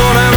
non